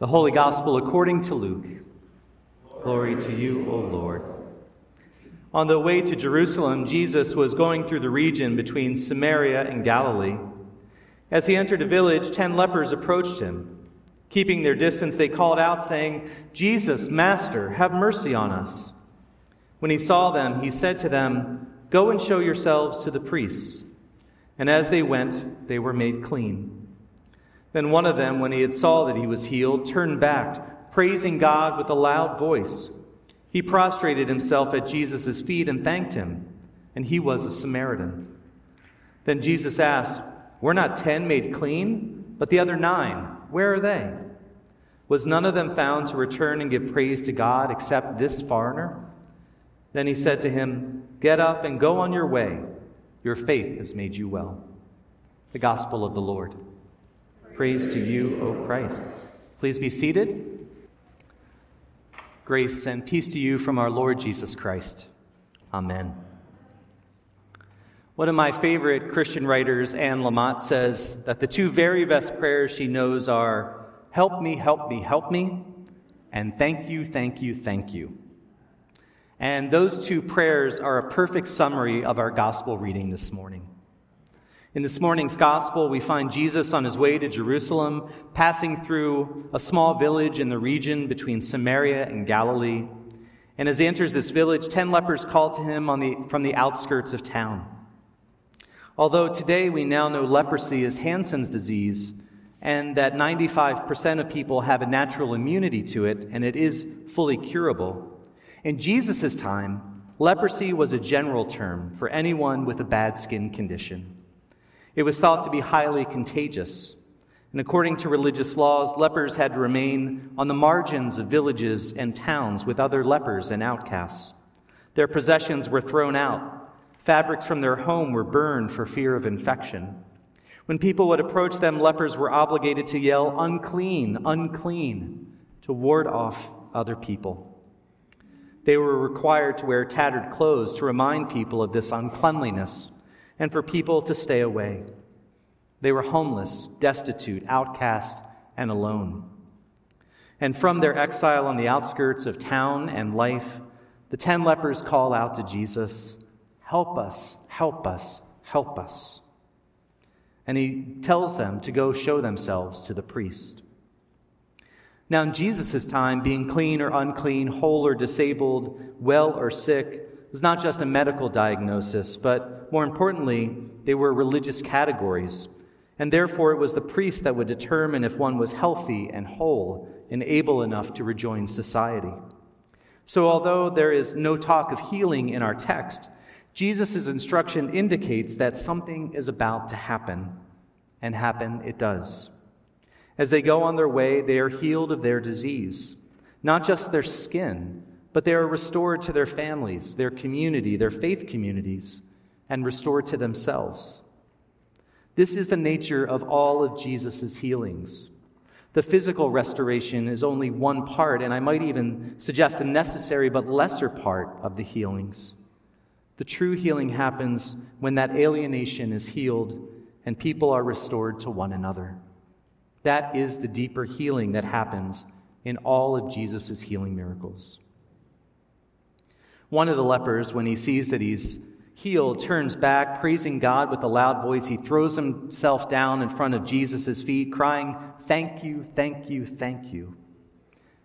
The Holy Gospel according to Luke. Glory to you, O Lord. On the way to Jerusalem, Jesus was going through the region between Samaria and Galilee. As he entered a village, ten lepers approached him. Keeping their distance, they called out, saying, Jesus, Master, have mercy on us. When he saw them, he said to them, Go and show yourselves to the priests. And as they went, they were made clean. Then one of them, when he had saw that he was healed, turned back, praising God with a loud voice. He prostrated himself at Jesus' feet and thanked him, and he was a Samaritan. Then Jesus asked, Were not ten made clean? But the other nine, where are they? Was none of them found to return and give praise to God except this foreigner? Then he said to him, Get up and go on your way. Your faith has made you well. The Gospel of the Lord. Praise to you, O Christ. Please be seated. Grace and peace to you from our Lord Jesus Christ. Amen. One of my favorite Christian writers, Anne Lamott, says that the two very best prayers she knows are Help me, help me, help me, and Thank you, thank you, thank you. And those two prayers are a perfect summary of our gospel reading this morning. In this morning's gospel, we find Jesus on his way to Jerusalem, passing through a small village in the region between Samaria and Galilee. And as he enters this village, ten lepers call to him the, from the outskirts of town. Although today we now know leprosy is Hansen's disease, and that 95% of people have a natural immunity to it, and it is fully curable, in Jesus' time, leprosy was a general term for anyone with a bad skin condition. It was thought to be highly contagious. And according to religious laws, lepers had to remain on the margins of villages and towns with other lepers and outcasts. Their possessions were thrown out. Fabrics from their home were burned for fear of infection. When people would approach them, lepers were obligated to yell, unclean, unclean, to ward off other people. They were required to wear tattered clothes to remind people of this uncleanliness and for people to stay away. They were homeless, destitute, outcast, and alone. And from their exile on the outskirts of town and life, the ten lepers call out to Jesus, Help us, help us, help us. And he tells them to go show themselves to the priest. Now, in Jesus' time, being clean or unclean, whole or disabled, well or sick, was not just a medical diagnosis, but more importantly, they were religious categories. And therefore, it was the priest that would determine if one was healthy and whole and able enough to rejoin society. So, although there is no talk of healing in our text, Jesus' instruction indicates that something is about to happen, and happen it does. As they go on their way, they are healed of their disease, not just their skin, but they are restored to their families, their community, their faith communities, and restored to themselves. This is the nature of all of Jesus' healings. The physical restoration is only one part, and I might even suggest a necessary but lesser part of the healings. The true healing happens when that alienation is healed and people are restored to one another. That is the deeper healing that happens in all of Jesus' healing miracles. One of the lepers, when he sees that he's healed, turns back, praising God with a loud voice. He throws himself down in front of Jesus' feet, crying, Thank you, thank you, thank you.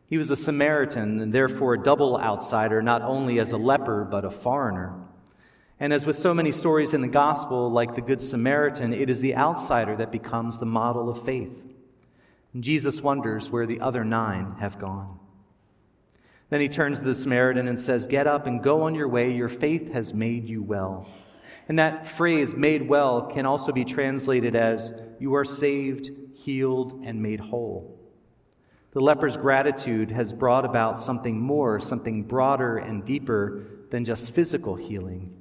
He was a Samaritan and therefore a double outsider, not only as a leper, but a foreigner. And as with so many stories in the gospel, like the Good Samaritan, it is the outsider that becomes the model of faith. And Jesus wonders where the other nine have gone. Then he turns to the Samaritan and says, Get up and go on your way. Your faith has made you well. And that phrase, made well, can also be translated as, You are saved, healed, and made whole. The leper's gratitude has brought about something more, something broader and deeper than just physical healing.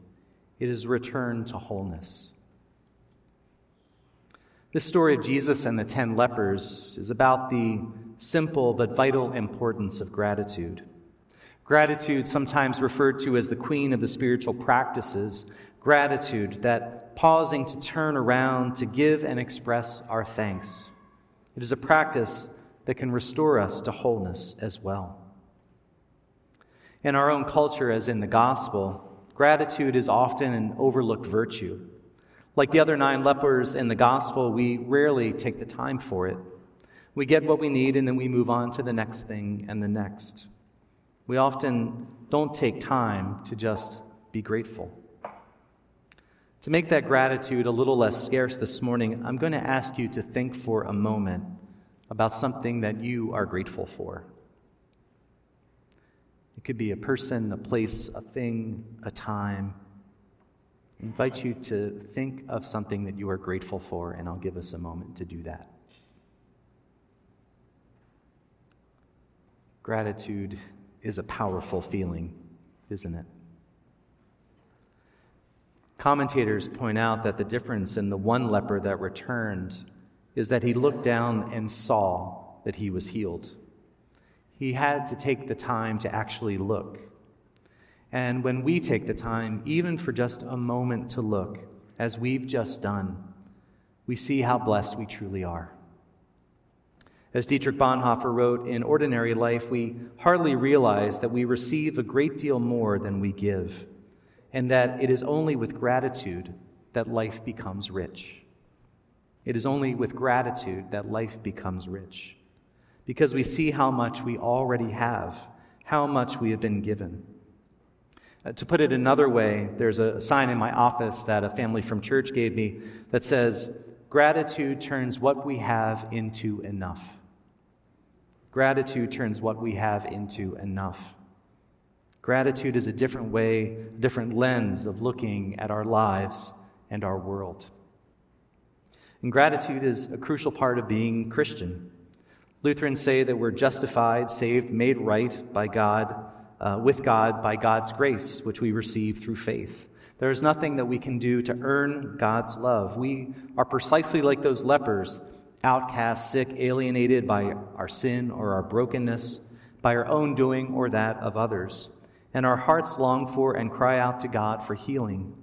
It is return to wholeness. This story of Jesus and the ten lepers is about the simple but vital importance of gratitude. Gratitude, sometimes referred to as the queen of the spiritual practices, gratitude, that pausing to turn around, to give and express our thanks. It is a practice that can restore us to wholeness as well. In our own culture, as in the gospel, gratitude is often an overlooked virtue. Like the other nine lepers in the gospel, we rarely take the time for it. We get what we need and then we move on to the next thing and the next. We often don't take time to just be grateful. To make that gratitude a little less scarce this morning, I'm going to ask you to think for a moment about something that you are grateful for. It could be a person, a place, a thing, a time. I invite you to think of something that you are grateful for, and I'll give us a moment to do that. Gratitude is a powerful feeling, isn't it? Commentators point out that the difference in the one leper that returned is that he looked down and saw that he was healed. He had to take the time to actually look. And when we take the time, even for just a moment to look, as we've just done, we see how blessed we truly are. As Dietrich Bonhoeffer wrote, in ordinary life, we hardly realize that we receive a great deal more than we give, and that it is only with gratitude that life becomes rich. It is only with gratitude that life becomes rich, because we see how much we already have, how much we have been given. Uh, to put it another way, there's a sign in my office that a family from church gave me that says, Gratitude turns what we have into enough. Gratitude turns what we have into enough. Gratitude is a different way, a different lens of looking at our lives and our world. And gratitude is a crucial part of being Christian. Lutherans say that we're justified, saved, made right by God, uh, with God by God's grace, which we receive through faith. There is nothing that we can do to earn God's love. We are precisely like those lepers outcast, sick, alienated by our sin or our brokenness, by our own doing or that of others. And our hearts long for and cry out to God for healing.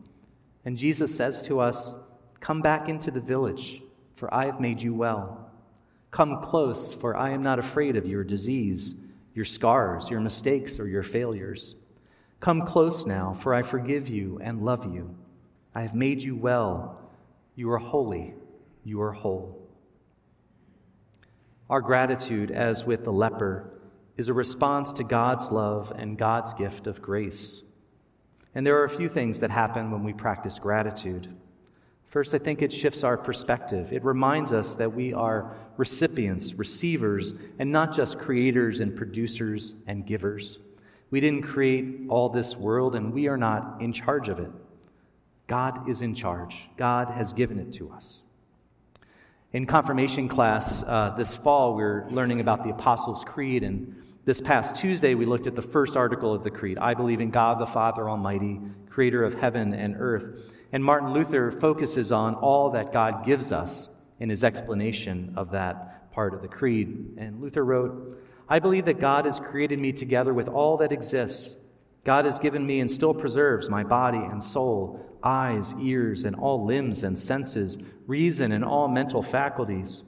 And Jesus says to us, Come back into the village, for I have made you well. Come close, for I am not afraid of your disease, your scars, your mistakes, or your failures. Come close now, for I forgive you and love you. I have made you well. You are holy. You are whole. Our gratitude, as with the leper, is a response to God's love and God's gift of grace. And there are a few things that happen when we practice gratitude. First, I think it shifts our perspective. It reminds us that we are recipients, receivers, and not just creators and producers and givers. We didn't create all this world, and we are not in charge of it. God is in charge, God has given it to us. In confirmation class uh, this fall, we are learning about the Apostles' Creed, and this past Tuesday, we looked at the first article of the Creed I believe in God the Father Almighty, creator of heaven and earth. And Martin Luther focuses on all that God gives us in his explanation of that part of the Creed. And Luther wrote, I believe that God has created me together with all that exists. God has given me and still preserves my body and soul, eyes, ears, and all limbs and senses, reason, and all mental faculties.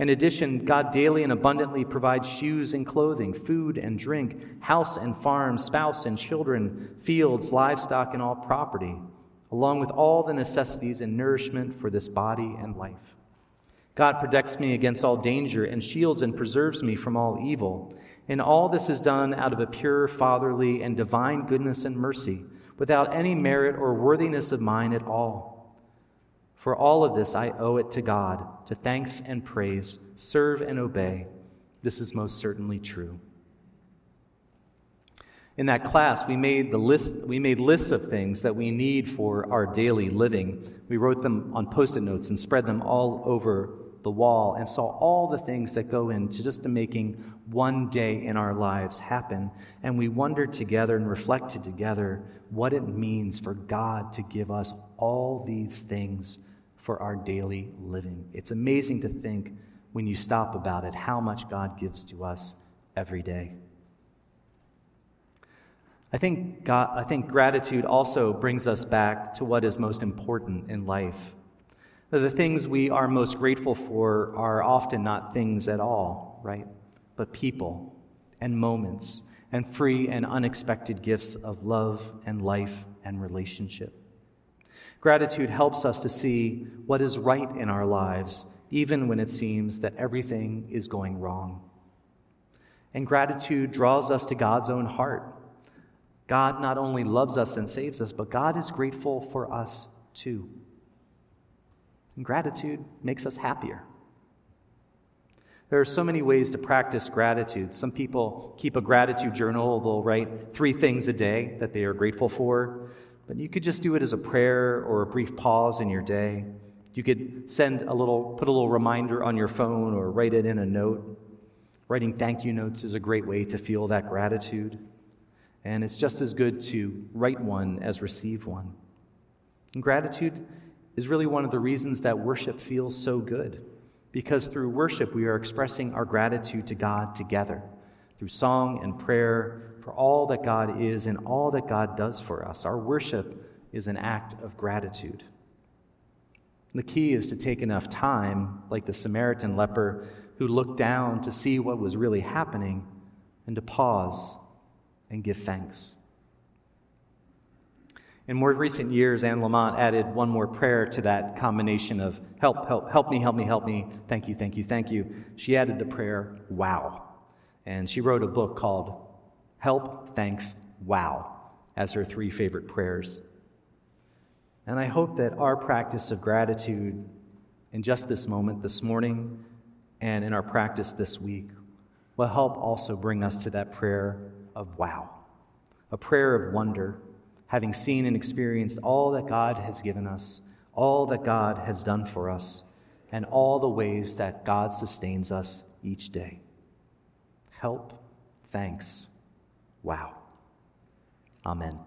In addition, God daily and abundantly provides shoes and clothing, food and drink, house and farm, spouse and children, fields, livestock, and all property, along with all the necessities and nourishment for this body and life. God protects me against all danger and shields and preserves me from all evil. And all this is done out of a pure, fatherly, and divine goodness and mercy without any merit or worthiness of mine at all. For all of this I owe it to God, to thanks and praise, serve and obey. This is most certainly true. In that class, we made, the list, we made lists of things that we need for our daily living. We wrote them on post it notes and spread them all over the wall and saw all the things that go into just to making one day in our lives happen. And we wondered together and reflected together what it means for God to give us all these things for our daily living. It's amazing to think when you stop about it how much God gives to us every day. I think, God, I think gratitude also brings us back to what is most important in life. The things we are most grateful for are often not things at all, right? but people and moments and free and unexpected gifts of love and life and relationship. Gratitude helps us to see what is right in our lives, even when it seems that everything is going wrong. And gratitude draws us to God's own heart. God not only loves us and saves us, but God is grateful for us too. Gratitude makes us happier. There are so many ways to practice gratitude. Some people keep a gratitude journal. They'll write three things a day that they are grateful for. But you could just do it as a prayer or a brief pause in your day. You could send a little, put a little reminder on your phone or write it in a note. Writing thank you notes is a great way to feel that gratitude. And it's just as good to write one as receive one. And gratitude is really one of the reasons that worship feels so good because through worship we are expressing our gratitude to God together through song and prayer for all that God is and all that God does for us. Our worship is an act of gratitude. The key is to take enough time, like the Samaritan leper who looked down to see what was really happening, and to pause and give thanks. In more recent years, Anne Lamott added one more prayer to that combination of help, help, help me, help me, help me, thank you, thank you, thank you. She added the prayer, wow. And she wrote a book called Help, Thanks, Wow as her three favorite prayers. And I hope that our practice of gratitude in just this moment, this morning, and in our practice this week will help also bring us to that prayer of wow, a prayer of wonder having seen and experienced all that God has given us, all that God has done for us, and all the ways that God sustains us each day. Help, thanks, wow. Amen.